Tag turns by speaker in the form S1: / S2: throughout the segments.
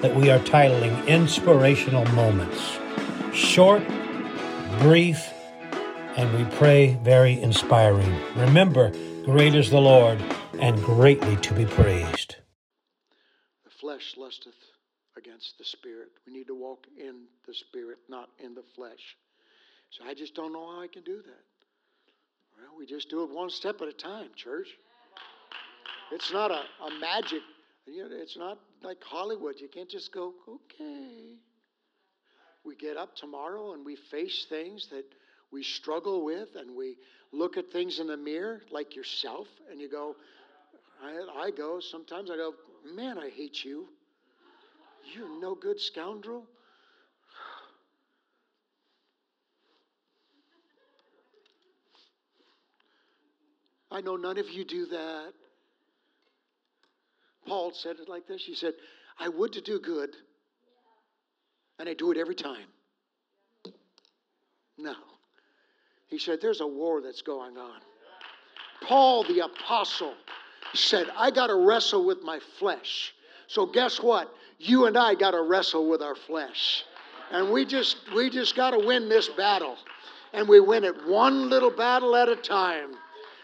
S1: that we are titling Inspirational Moments. Short, brief, and we pray very inspiring. Remember, great is the Lord and greatly to be praised.
S2: The flesh lusteth against the spirit. We need to walk in the spirit, not in the flesh. So I just don't know how I can do that. Well, we just do it one step at a time, church. It's not a, a magic, it's not like Hollywood. You can't just go, okay. We get up tomorrow and we face things that we struggle with and we look at things in the mirror like yourself and you go, I, I go, sometimes I go, man, I hate you. You're no good scoundrel. I know none of you do that. Paul said it like this He said, I would to do good, and I do it every time. No. He said, There's a war that's going on. Paul the apostle said, I got to wrestle with my flesh. So guess what? You and I got to wrestle with our flesh. And we just we just got to win this battle. And we win it one little battle at a time.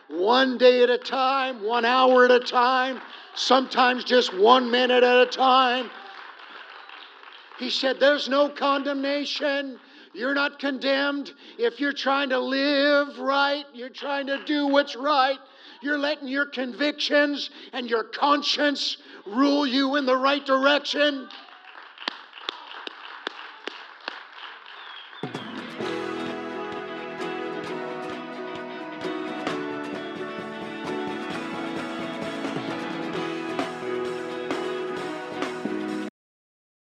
S2: One day at a time, one hour at a time, sometimes just one minute at a time. He said, There's no condemnation. You're not condemned. If you're trying to live right, you're trying to do what's right, you're letting your convictions and your conscience rule you in the right direction.